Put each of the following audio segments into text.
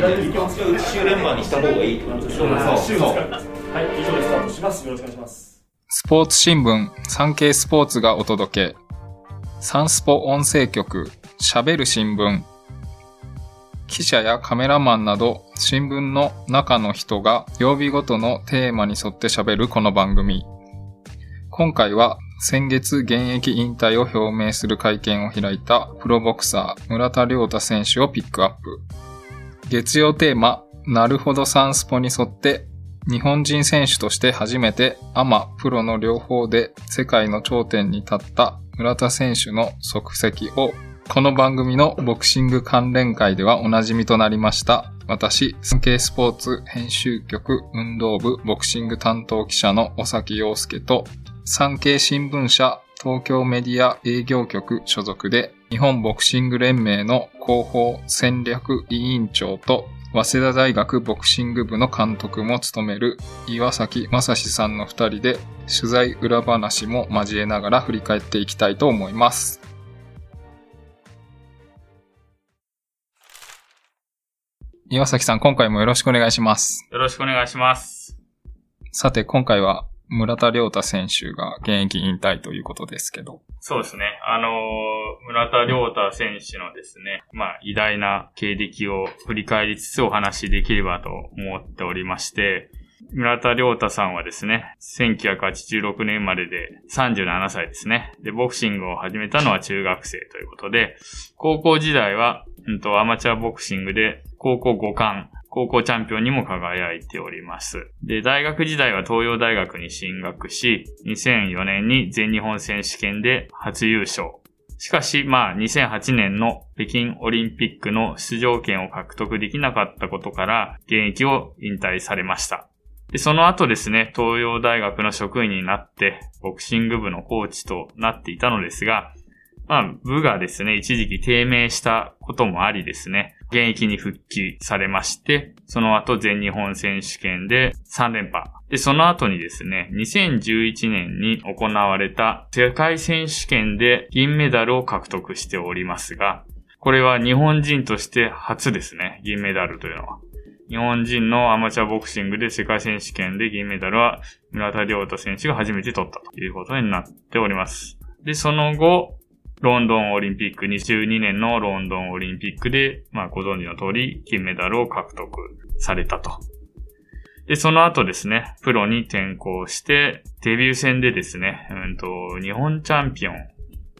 週連番にした方がいいってことでしょはい、以上でスタートします。よろしくお願いします。スポーツ新聞、産経スポーツがお届け。サンスポ音声局、喋る新聞。記者やカメラマンなど、新聞の中の人が曜日ごとのテーマに沿って喋るこの番組。今回は先月現役引退を表明する会見を開いたプロボクサー村田亮太選手をピックアップ。月曜テーマ、なるほどサンスポに沿って日本人選手として初めてアマ、プロの両方で世界の頂点に立った村田選手の足跡をこの番組のボクシング関連会ではおなじみとなりました。私、産経スポーツ編集局運動部ボクシング担当記者の尾崎洋介と産経新聞社東京メディア営業局所属で日本ボクシング連盟の広報戦略委員長と早稲田大学ボクシング部の監督も務める岩崎正史さんの二人で取材裏話も交えながら振り返っていきたいと思います。岩崎さん、今回もよろしくお願いします。よろしくお願いします。さて、今回は村田亮太選手が現役引退ということですけど、そうですね。あのー村田亮太選手のですね、まあ、偉大な経歴を振り返りつつお話しできればと思っておりまして、村田亮太さんはですね、1986年生まれで37歳ですね。で、ボクシングを始めたのは中学生ということで、高校時代は、うんと、アマチュアボクシングで高校5冠、高校チャンピオンにも輝いております。で、大学時代は東洋大学に進学し、2004年に全日本選手権で初優勝。しかし、まあ、2008年の北京オリンピックの出場権を獲得できなかったことから、現役を引退されました。で、その後ですね、東洋大学の職員になって、ボクシング部のコーチとなっていたのですが、まあ、部がですね、一時期低迷したこともありですね、現役に復帰されまして、その後全日本選手権で3連覇。で、その後にですね、2011年に行われた世界選手権で銀メダルを獲得しておりますが、これは日本人として初ですね、銀メダルというのは。日本人のアマチュアボクシングで世界選手権で銀メダルは村田亮太選手が初めて取ったということになっております。で、その後、ロンドンオリンピック、22年のロンドンオリンピックで、まあご存知の通り、金メダルを獲得されたと。で、その後ですね、プロに転向して、デビュー戦でですね、うんと、日本チャンピオン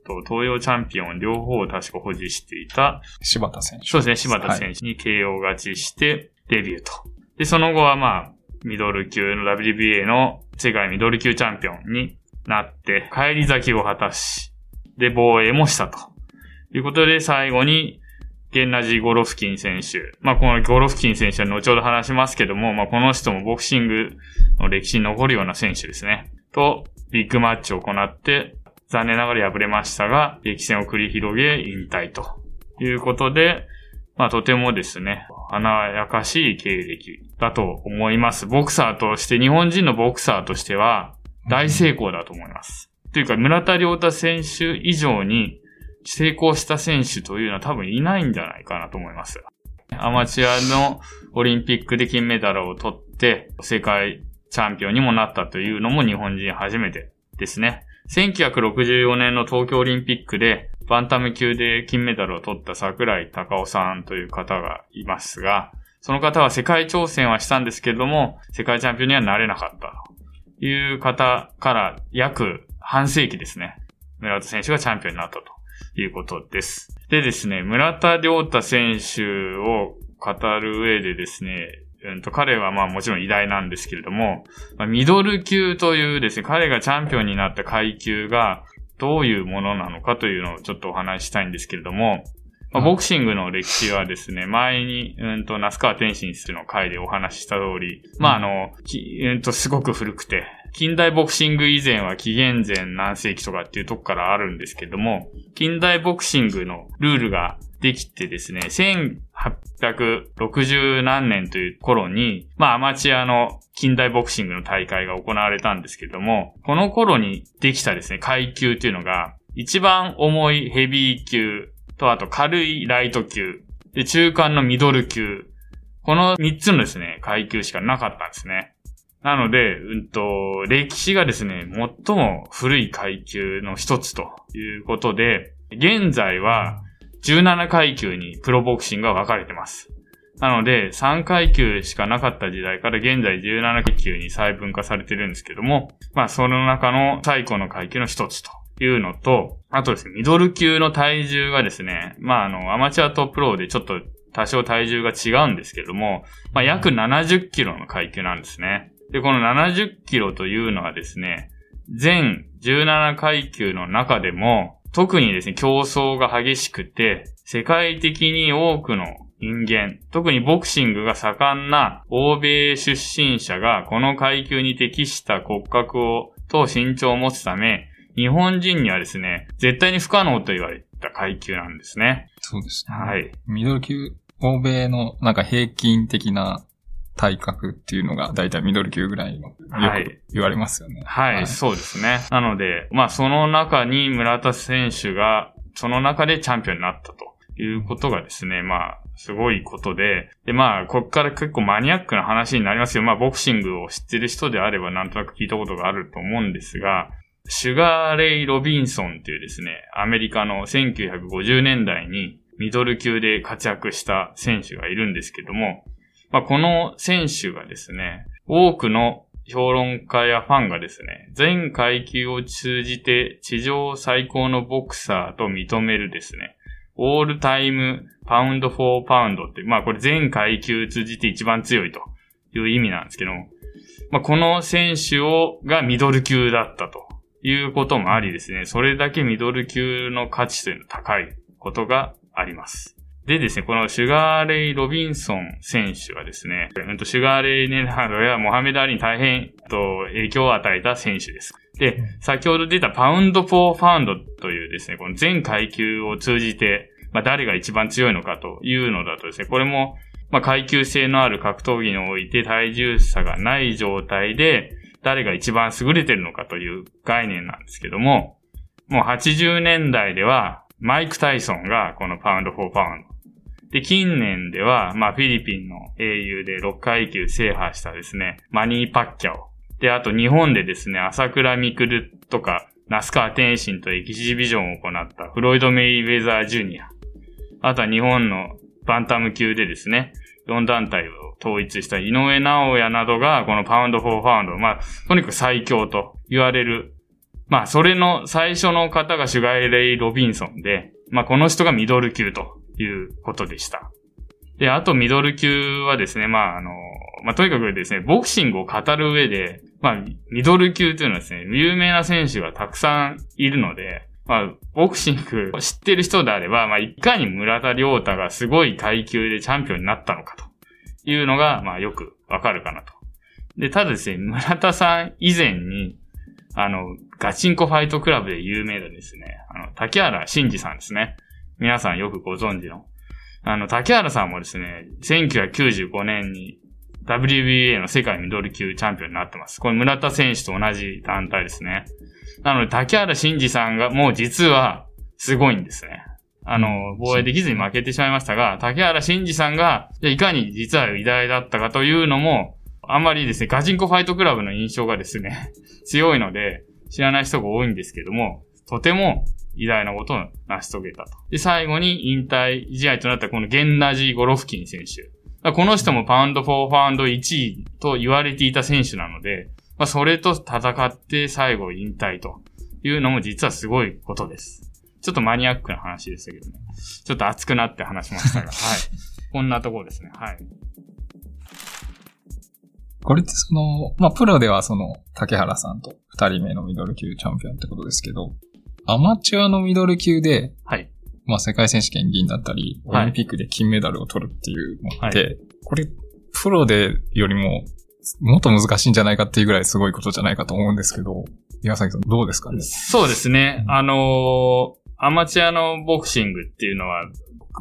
と東洋チャンピオン両方を確か保持していた、柴田選手。そうですね、柴田選手に KO 勝ちしてデビューと。で、その後はまあ、ミドル級の WBA の世界ミドル級チャンピオンになって、帰り咲きを果たし、で、防衛もしたと。いうことで、最後に、ゲンナジー・ゴロフキン選手。まあ、このゴロフキン選手は後ほど話しますけども、まあ、この人もボクシングの歴史に残るような選手ですね。と、ビッグマッチを行って、残念ながら敗れましたが、激戦を繰り広げ、引退ということで、まあ、とてもですね、華やかしい経歴だと思います。ボクサーとして、日本人のボクサーとしては、大成功だと思います。というか、村田亮太選手以上に成功した選手というのは多分いないんじゃないかなと思います。アマチュアのオリンピックで金メダルを取って、世界チャンピオンにもなったというのも日本人初めてですね。1964年の東京オリンピックで、バンタム級で金メダルを取った桜井隆夫さんという方がいますが、その方は世界挑戦はしたんですけれども、世界チャンピオンにはなれなかったという方から約半世紀ですね。村田選手がチャンピオンになったということです。でですね、村田亮太選手を語る上でですね、うんと彼はまあもちろん偉大なんですけれども、まあミドル級というですね、彼がチャンピオンになった階級がどういうものなのかというのをちょっとお話ししたいんですけれども、まあ、ボクシングの歴史はですね、前に、うんと、那須川天心の回でお話しした通り、まあ、あの、きうんと、すごく古くて、近代ボクシング以前は紀元前何世紀とかっていうとこからあるんですけども、近代ボクシングのルールができてですね、1860何年という頃に、まあアマチュアの近代ボクシングの大会が行われたんですけども、この頃にできたですね、階級というのが、一番重いヘビー級と、あと軽いライト級、で、中間のミドル級この3つのですね、階級しかなかったんですね。なので、うんと、歴史がですね、最も古い階級の一つということで、現在は17階級にプロボクシングが分かれてます。なので、3階級しかなかった時代から現在17階級に細分化されてるんですけども、まあその中の最古の階級の一つというのと、あとですね、ミドル級の体重がですね、まああの、アマチュアとプロでちょっと多少体重が違うんですけども、まあ約70キロの階級なんですね。で、この70キロというのはですね、全17階級の中でも、特にですね、競争が激しくて、世界的に多くの人間、特にボクシングが盛んな欧米出身者がこの階級に適した骨格を、と身長を持つため、日本人にはですね、絶対に不可能と言われた階級なんですね。そうですね。はい。ミドル級、欧米のなんか平均的な体格っていうのがだいたいミドル級ぐらいのよく言われますよね。はい、はい、そうですね。なので、まあその中に村田選手が、その中でチャンピオンになったということがですね、まあすごいことで、で、まあ、こっから結構マニアックな話になりますよ。まあ、ボクシングを知ってる人であればなんとなく聞いたことがあると思うんですが、シュガーレイ・ロビンソンっていうですね、アメリカの1950年代にミドル級で活躍した選手がいるんですけども、まあ、この選手がですね、多くの評論家やファンがですね、全階級を通じて地上最高のボクサーと認めるですね、オールタイムパウンドフォーパウンドって、まあこれ全階級通じて一番強いという意味なんですけども、まあこの選手を、がミドル級だったということもありですね、それだけミドル級の価値というのは高いことがあります。でですね、このシュガーレイ・ロビンソン選手はですね、シュガーレイ・ネハドやモハメダーリに大変影響を与えた選手です。で、先ほど出たパウンド・フォー・ファウンドというですね、この全階級を通じて、まあ、誰が一番強いのかというのだとですね、これも、まあ、階級性のある格闘技において体重差がない状態で、誰が一番優れてるのかという概念なんですけども、もう80年代では、マイク・タイソンがこのパウンド・フォー・パウンド。で、近年では、まあ、フィリピンの英雄で6階級制覇したですね、マニー・パッキャオ。で、あと日本でですね、朝倉未来とか、那須川天心とエキシビジョンを行ったフロイド・メイウェザー・ジュニア。あとは日本のバンタム級でですね、4団体を統一した井上直也などが、このパウンド・フォー・ファウンド、まあ、とにかく最強と言われる。まあ、それの最初の方がシュガイレイ・ロビンソンで、まあ、この人がミドル級ということでした。で、あとミドル級はですね、まあ、あの、まあ、とにかくですね、ボクシングを語る上で、まあ、ミドル級というのはですね、有名な選手がたくさんいるので、まあ、ボクシングを知ってる人であれば、まあ、いかに村田亮太がすごい階級でチャンピオンになったのかというのが、まあ、よくわかるかなと。で、ただですね、村田さん以前に、あの、ガチンコファイトクラブで有名なですね、あの、竹原慎二さんですね。皆さんよくご存知の。あの、竹原さんもですね、1995年に WBA の世界ミドル級チャンピオンになってます。これ村田選手と同じ団体ですね。なので、竹原慎二さんがもう実はすごいんですね。あの、防衛できずに負けてしまいましたが、竹原慎二さんが、いかに実は偉大だったかというのも、あんまりですね、ガチンコファイトクラブの印象がですね、強いので、知らない人が多いんですけども、とても偉大なことを成し遂げたと。で、最後に引退試合となったこのゲンナジー・ゴロフキン選手。この人もパウンド・フォー・ファウンド1位と言われていた選手なので、まあ、それと戦って最後引退というのも実はすごいことです。ちょっとマニアックな話でしたけどね。ちょっと熱くなって話しましたが、はい。こんなところですね。はい。これってその、まあ、プロではその、竹原さんと二人目のミドル級チャンピオンってことですけど、アマチュアのミドル級で、はい。まあ、世界選手権銀だったり、オリンピックで金メダルを取るっていうのって、はい、これ、プロでよりももっと難しいんじゃないかっていうぐらいすごいことじゃないかと思うんですけど、岩崎さんどうですかね？そうですね。あのー、アマチュアのボクシングっていうのは、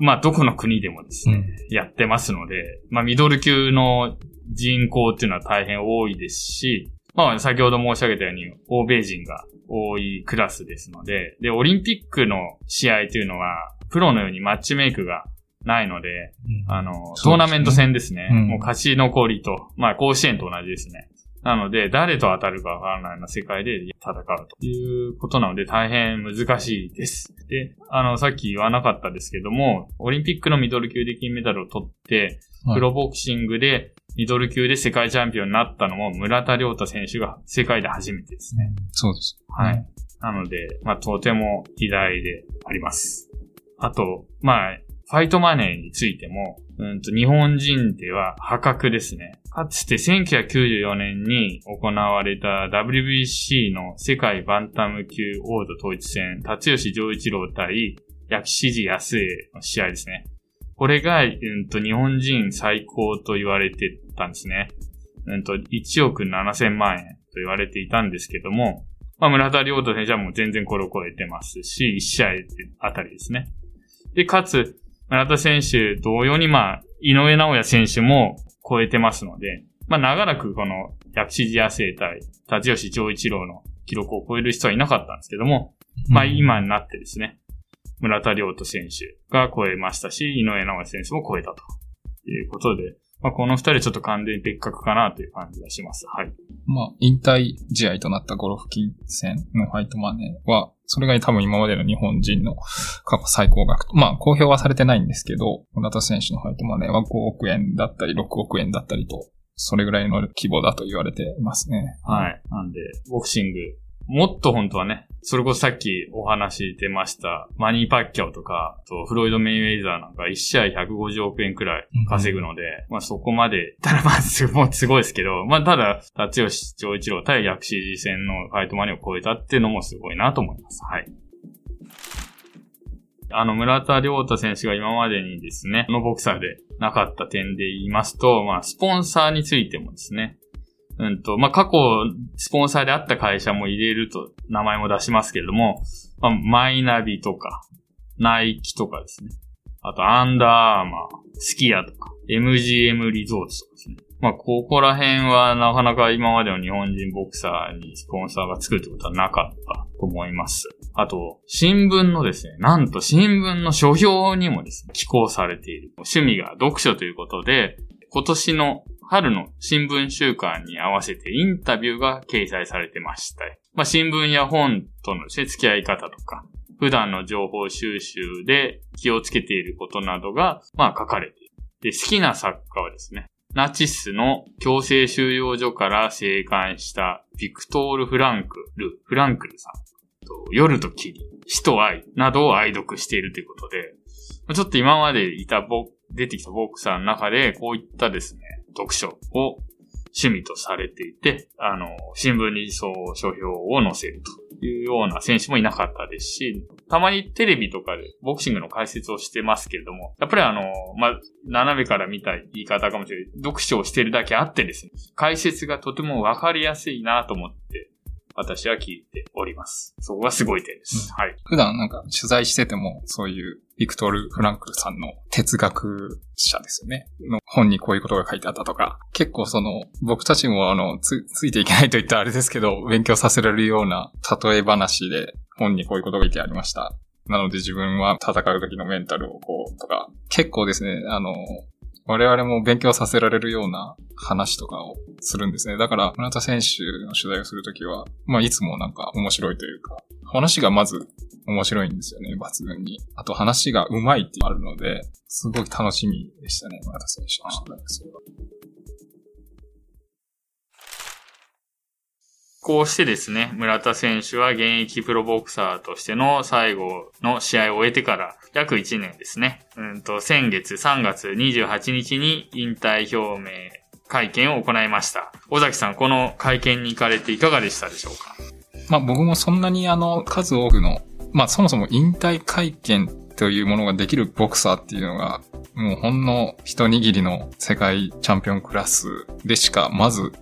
まあ、どこの国でもですね、うん、やってますので、まあ、ミドル級の人口っていうのは大変多いですし、まあ、先ほど申し上げたように、欧米人が多いクラスですので、で、オリンピックの試合というのは、プロのようにマッチメイクがないので、あの、そうですねトーナメント戦ですね。うんもう勝ち残りと、まあ甲子園と同じですね。なので、誰と当たるかわからないような世界で戦うということなので大変難しいです。で、あの、さっき言わなかったですけども、オリンピックのミドル級で金メダルを取って、はいプロボクシングでミドル級で世界チャンピオンになったのも村田亮太選手が世界で初めてですね。そうです。はい。なので、まあ、とても偉大であります。あと、まあ、ファイトマネーについても、うんと、日本人では破格ですね。かつて1994年に行われた WBC の世界バンタム級王座統一戦、辰吉丈一郎対薬師寺康江の試合ですね。これが、うんと、日本人最高と言われてたんですね。うんと、1億7000万円と言われていたんですけども、まあ、村田亮太選手はもう全然これを超えてますし、1試合あたりですね。で、かつ、村田選手同様に、まあ、井上直也選手も超えてますので、まあ、長らくこの、薬師寺野生対、立吉丈一郎の記録を超える人はいなかったんですけども、まあ、今になってですね、村田亮太選手が超えましたし、井上直也選手も超えたということで、まあ、この二人ちょっと完全に別格かなという感じがします。はい。まあ、引退試合となったゴロフキン戦のファイトマネーは、それが多分今までの日本人の過去最高額と、まあ、公表はされてないんですけど、村田選手のファイトマネーは5億円だったり6億円だったりと、それぐらいの規模だと言われていますね。はい。なんで、ボクシング、もっと本当はね、それこそさっきお話出ました、マニー・パッキャオとか、とフロイド・メイウェイザーなんか1試合150億円くらい稼ぐので、まあそこまで、ただまあすごいすごいですけど、まあただ、達吉長一郎対薬師寺戦のファイトマネーを超えたっていうのもすごいなと思います。はい。あの、村田亮太選手が今までにですね、このボクサーでなかった点で言いますと、まあ、スポンサーについてもですね、うんと、まあ、過去、スポンサーであった会社も入れると名前も出しますけれども、まあ、マイナビとか、ナイキとかですね。あと、アンダーアーマー、スキヤとか、MGM リゾートとかですね。まあ、ここら辺はなかなか今までの日本人ボクサーにスポンサーがつくってことはなかったと思います。あと、新聞のですね、なんと新聞の書評にもですね、寄稿されている。趣味が読書ということで、今年の春の新聞週間に合わせてインタビューが掲載されてました。まあ、新聞や本との付き合い方とか、普段の情報収集で気をつけていることなどが、まあ、書かれている。で、好きな作家はですね、ナチスの強制収容所から生還したビクトール・フランクル、フランクルさん。と夜と霧、死と愛などを愛読しているということで、ちょっと今までいたボ、出てきたボクサーの中で、こういったですね、読書を趣味とされていて、あの、新聞にそう書評を載せるというような選手もいなかったですし、たまにテレビとかでボクシングの解説をしてますけれども、やっぱりあの、まあ、斜めから見た言い方かもしれない。読書をしてるだけあってですね、解説がとてもわかりやすいなと思って、私は聞いております。そこがすごい点です。はい。普段なんか取材してても、そういうビクトル・フランクルさんの哲学者ですよね。の本にこういうことが書いてあったとか、結構その、僕たちもあの、つ、ついていけないといったあれですけど、勉強させられるような例え話で、本にこういうことが書いてありました。なので自分は戦う時のメンタルをこうとか、結構ですね、あの、我々も勉強させられるような話とかをするんですね。だから、村田選手の取材をするときは、まあ、いつもなんか面白いというか、話がまず面白いんですよね、抜群に。あと話が上手いってあるので、すごい楽しみでしたね、村田選手の取材それは。こうしてですね、村田選手は現役プロボクサーとしての最後の試合を終えてから約1年ですね。うんと、先月3月28日に引退表明会見を行いました。尾崎さん、この会見に行かれていかがでしたでしょうか？まあ僕もそんなにあの、数多くの、まあそもそも引退会見というものができるボクサーっていうのが、もうほんの一握りの世界チャンピオンクラスでしかまず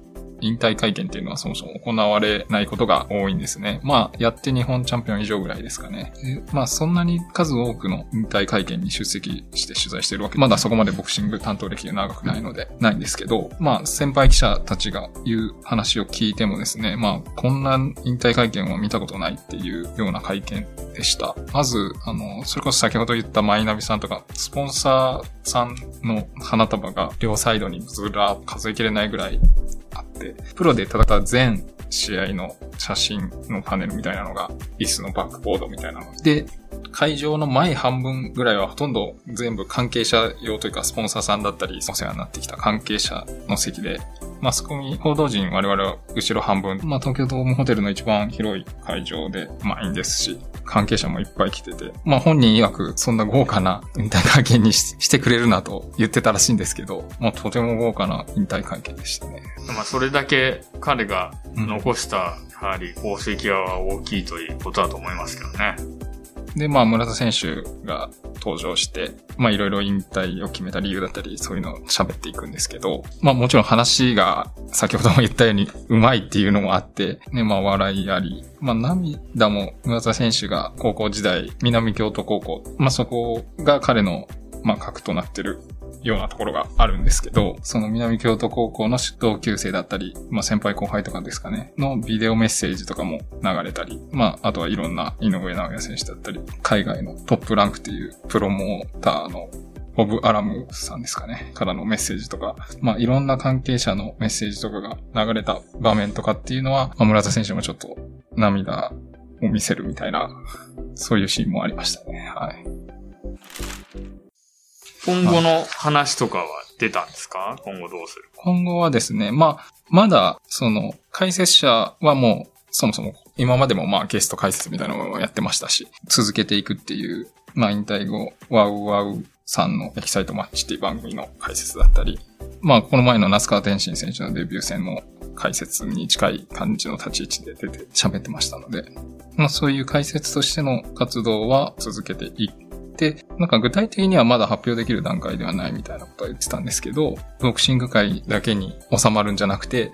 引退会見っていうのはそもそも行われないことが多いんですね。まあ、やって日本チャンピオン以上ぐらいですかね。まあ、そんなに数多くの引退会見に出席して取材してるわけ。まだそこまでボクシング担当歴が長くないので、ないんですけど、まあ、先輩記者たちが言う話を聞いてもですね、まあ、こんな引退会見を見たことないっていうような会見でした。まず、あの、それこそ先ほど言ったマイナビさんとか、スポンサーさんの花束が両サイドにずらーっと数えきれないぐらいあって、プロで戦った全試合の写真のパネルみたいなのが、椅子のバックボードみたいなので、会場の前半分ぐらいはほとんど全部関係者用というかスポンサーさんだったりお世話になってきた関係者の席で、マスコミ報道陣我々は後ろ半分、まあ東京ドームホテルの一番広い会場で満員ですし、関係者もいっぱい来てて、まあ本人曰くそんな豪華な引退会見にし してくれるなと言ってたらしいんですけど、まあとても豪華な引退会見でしたね。まあ、それだけ彼が残した、やはり功績は大きいということだと思いますけどね。で、まあ、村田選手が登場して、まあ、いろいろ引退を決めた理由だったり、そういうのを喋っていくんですけど、まあ、もちろん話が、先ほども言ったように、うまいっていうのもあって、ね、まあ、笑いあり、まあ、涙も村田選手が高校時代、南京都高校、まあ、そこが彼の、まあ、核となってるようなところがあるんですけど、その南京都高校の同級生だったり、まあ先輩後輩とかですかね、のビデオメッセージとかも流れたり、まああとはいろんな井上直也選手だったり、海外のトップランクっていうプロモーターのボブ・アラムさんですかね、からのメッセージとか、まあいろんな関係者のメッセージとかが流れた場面とかっていうのは、まあ、村田選手もちょっと涙を見せるみたいな、そういうシーンもありましたね。はい。今後の話とかは出たんですか？今後どうする？今後はですね、まあ、まだ、その、解説者はもう、そもそも、今までもまあゲスト解説みたいなのをやってましたし、続けていくっていう、まあ引退後、ワウワウさんのエキサイトマッチっていう番組の解説だったり、まあこの前の那須川天心選手のデビュー戦の解説に近い感じの立ち位置で出て喋ってましたので、まあそういう解説としての活動は続けていって、なんか具体的にはまだ発表できる段階ではないみたいなことは言ってたんですけど、ボクシング界だけに収まるんじゃなくて、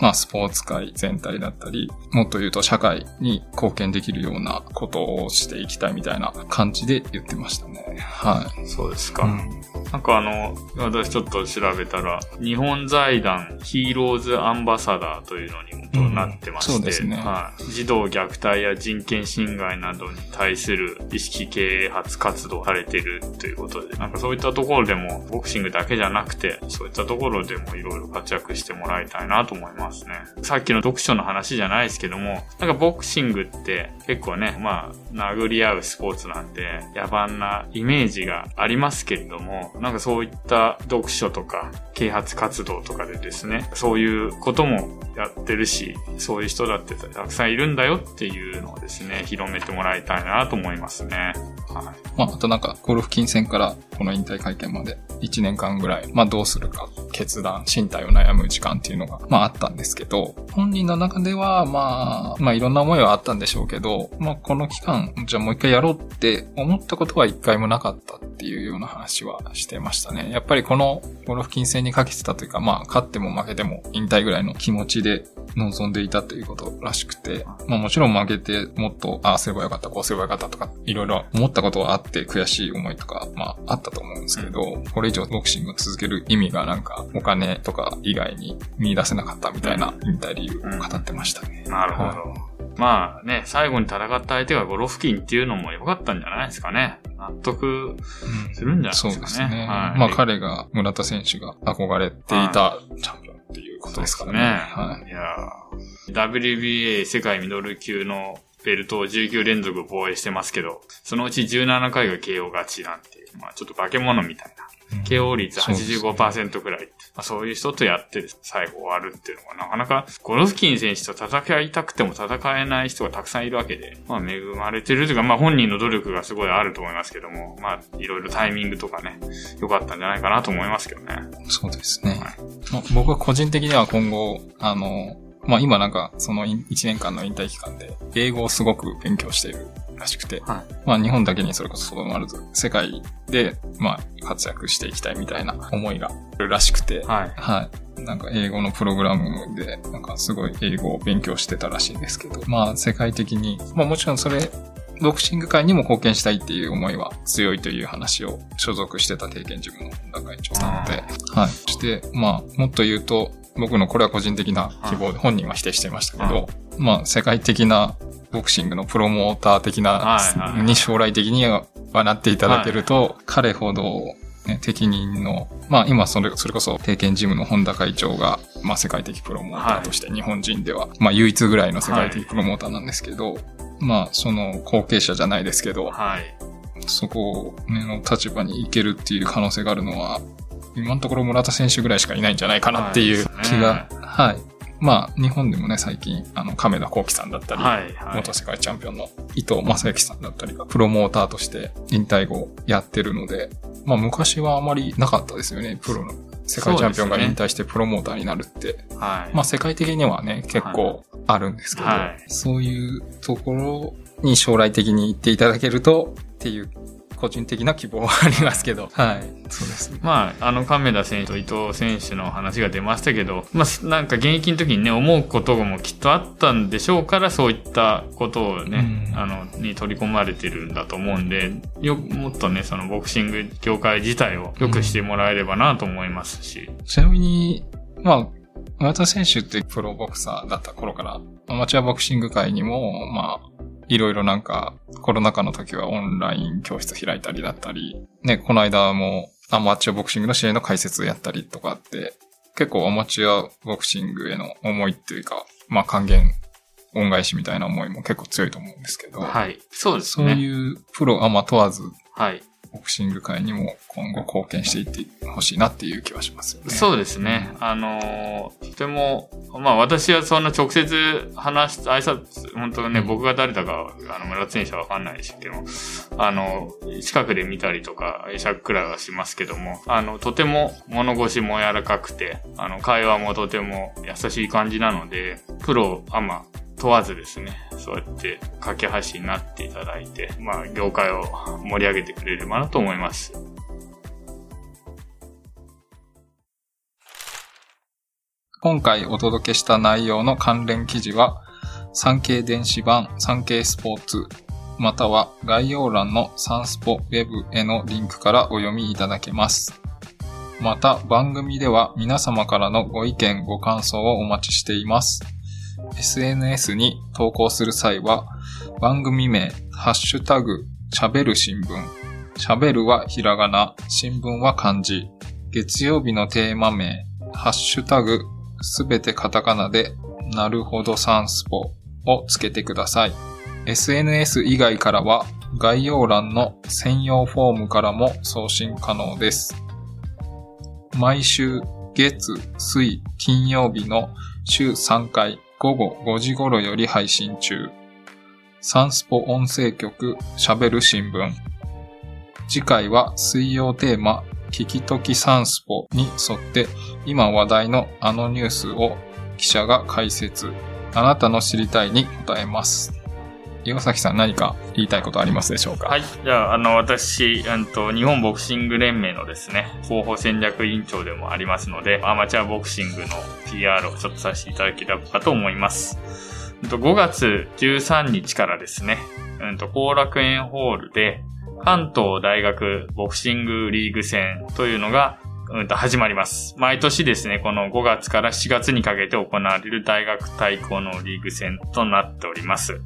まあスポーツ界全体だったり、もっと言うと社会に貢献できるようなことをしていきたいみたいな感じで言ってましたね。はい。そうですか。うんなんかあの、私ちょっと調べたら、日本財団ヒーローズアンバサダーというのにもなってまして、うんそうですねはい、児童虐待や人権侵害などに対する意識啓発活動をされているということで、なんかそういったところでも、ボクシングだけじゃなくて、そういったところでもいろいろ活躍してもらいたいなと思いますね。さっきの読書の話じゃないですけども、なんかボクシングって結構ね、まあ、殴り合うスポーツなんで、野蛮なイメージがありますけれども、なんかそういった読書とか、啓発活動とかでですね、そういうこともやってるし、そういう人だってたくさんいるんだよっていうのをですね、広めてもらいたいなと思いますね。はい。まあ、あとなんか、ゴルフ金戦からこの引退会見まで1年間ぐらい、まあどうするか、決断、身体を悩む時間っていうのが、まああったんですけど、本人の中では、まあ、まあいろんな思いはあったんでしょうけど、まあこの期間、じゃあもう一回やろうって思ったことは一回もなかったっていうような話はしてましたね。やっぱりこのゴルフ金戦にかけてたというか、まあ勝っても負けても引退ぐらいの気持ちで望んでいたということらしくて、まあもちろん負けてもっと、ああすればよかった、こうすればよかったとか、いろいろ思ったことはあって悔しい思いとか、まああったと思うんですけど、これ以上ボクシングを続ける意味がなんかお金とか以外に見出せなかったみたいな引退理由を語ってましたね。なるほど。まあね、最後に戦った相手がゴロフキンっていうのも良かったんじゃないですかね。納得するんじゃないですかね。そうですね。はい、まあ彼が、村田選手が憧れていたチャンピオンっていうことですからね。はい。いやー WBA 世界ミドル級のベルトを19連続防衛してますけど、そのうち17回が KO 勝ちなんていう、まあちょっと化け物みたいな。KO 率85%くらい。まあ、そういう人とやって最後終わるっていうのはなかなかゴロフキン選手と戦いたくても戦えない人がたくさんいるわけで、まあ恵まれてるというか、まあ本人の努力がすごいあると思いますけども、まあいろいろタイミングとかね、良かったんじゃないかなと思いますけどね。そうですね。まあ、僕は個人的には今後、あの、まあ今なんかその1年間の引退期間で英語をすごく勉強しているらしくて、はまあ日本だけにそれこそとどまらず、世界で、まあ活躍していきたいみたいな思いがあるらしくて、はい。はい。なんか英語のプログラムで、なんかすごい英語を勉強してたらしいんですけど、まあ世界的に、まあもちろんそれ、ボクシング界にも貢献したいっていう思いは強いという話を所属してた定見事務の本田会長なので、はい。そして、まあもっと言うと、僕のこれは個人的な希望で本人は否定していましたけど、まあ世界的なボクシングのプロモーター的なに将来的にはなっていただけると、彼ほどね、適任の、まあ今それ、それこそ定見ジムの本田会長が、まあ世界的プロモーターとして日本人では、まあ唯一ぐらいの世界的プロモーターなんですけど、まあその後継者じゃないですけど、はい。そこの立場に行けるっていう可能性があるのは、今のところ村田選手ぐらいしかいないんじゃないかなっていうはい気が、はい。まあ日本でもね、最近、あの、亀田幸喜さんだったり、はい。はい。元世界チャンピオンの伊藤正幸さんだったりが、プロモーターとして引退後やってるので、まあ昔はあまりなかったですよね、プロの。世界チャンピオンが引退してプロモーターになるって。はい。まあ世界的にはね、結構あるんですけど、はいそういうところに将来的に行っていただけるとっていう個人的な希望はありますけど、はい。そうですね。まあ、あの、亀田選手と伊藤選手の話が出ましたけど、まあ、なんか現役の時にね、思うこともきっとあったんでしょうから、そういったことをね、うん。あの、に取り込まれてるんだと思うんで、よ、もっとね、そのボクシング業界自体を良くしてもらえればなと思いますし、ちなみに、まあ、村田選手ってプロボクサーだった頃から、アマチュアボクシング界にも、まあ、いろいろなんか、コロナ禍の時はオンライン教室開いたりだったり、ね、この間もアマチュアボクシングの試合の解説やったりとかあって、結構アマチュアボクシングへの思いっていうか、まあ還元、恩返しみたいな思いも結構強いと思うんですけど、はい。そうですそうね。いうプロアマ問わず、はい。ボクシング界にも今後貢献していってほしいなっていう気はしますよね。そうですね。あのーとても、まあ私はそんな直接話し、挨拶、本当ね、うん僕が誰だか、あの、村田選手はわかんないですけども、あの、近くで見たりとか、会釈くらいはしますけども、あの、とても物腰も柔らかくて、あの、会話もとても優しい感じなので、プロ、アマ、問わずですね、そうやって架け橋になっていただいて、まあ、業界を盛り上げてくれればなと思います。今回お届けした内容の関連記事は、産経電子版産経スポーツ、または概要欄のサンスポウェブへのリンクからお読みいただけます。また番組では皆様からのご意見ご感想をお待ちしています。SNS に投稿する際は、番組名、ハッシュタグ、喋る新聞。喋るはひらがな、新聞は漢字。月曜日のテーマ名、ハッシュタグ、すべてカタカナで、なるほどサンスポをつけてください。SNS 以外からは、概要欄の専用フォームからも送信可能です。毎週月、水、金曜日の週3回午後5時頃より配信中。サンスポ音声局喋る新聞。次回は水曜テーマ聞きときサンスポに沿って今話題のあのニュースを記者が解説。あなたの知りたいに答えます。岩崎さん何か言いたいことありますでしょうか？はい。じゃあ、あの、私、うんと、日本ボクシング連盟のですね、広報戦略委員長でもありますので、アマチュアボクシングの PR をちょっとさせていただければと思います。と、5月13日からですね、うんと、後楽園ホールで、関東大学ボクシングリーグ戦というのが、うんと、始まります。毎年ですね、この5月から7月にかけて行われる大学対抗のリーグ戦となっております。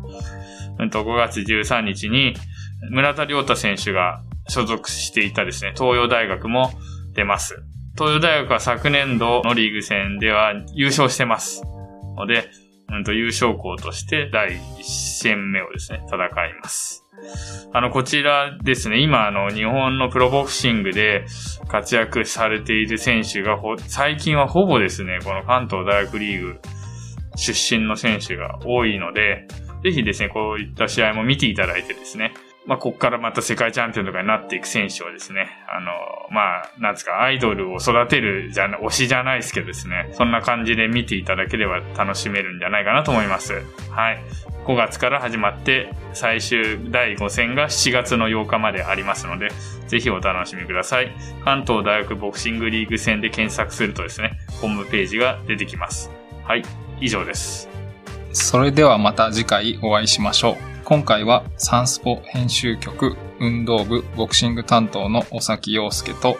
うんと、5月13日に、村田亮太選手が所属していたですね、東洋大学も出ます。東洋大学は昨年度のリーグ戦では優勝してます。ので、うんと、優勝校として第1戦目をですね、戦います。あの、こちらですね、今、あの、日本のプロボクシングで活躍されている選手が、最近はほぼですね、この関東大学リーグ出身の選手が多いので、ぜひですね、こういった試合も見ていただいてですね、まあ、こっからまた世界チャンピオンとかになっていく選手をですね、あの、まあ、なんですか、アイドルを育てるじゃな、推しじゃないですけどですね、そんな感じで見ていただければ楽しめるんじゃないかなと思います。はい。5月から始まって、最終第5戦が7月の8日までありますので、ぜひお楽しみください。関東大学ボクシングリーグ戦で検索するとですね、ホームページが出てきます。はい、以上です。それではまた次回お会いしましょう。今回はサンスポ編集局運動部ボクシング担当の尾崎陽介と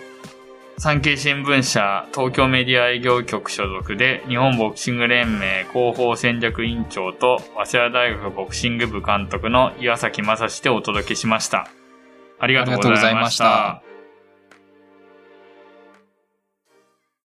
産経新聞社東京メディア営業局所属で日本ボクシング連盟広報戦略委員長と早稲田大学ボクシング部監督の岩崎正史でお届けしました。ありがとうございました。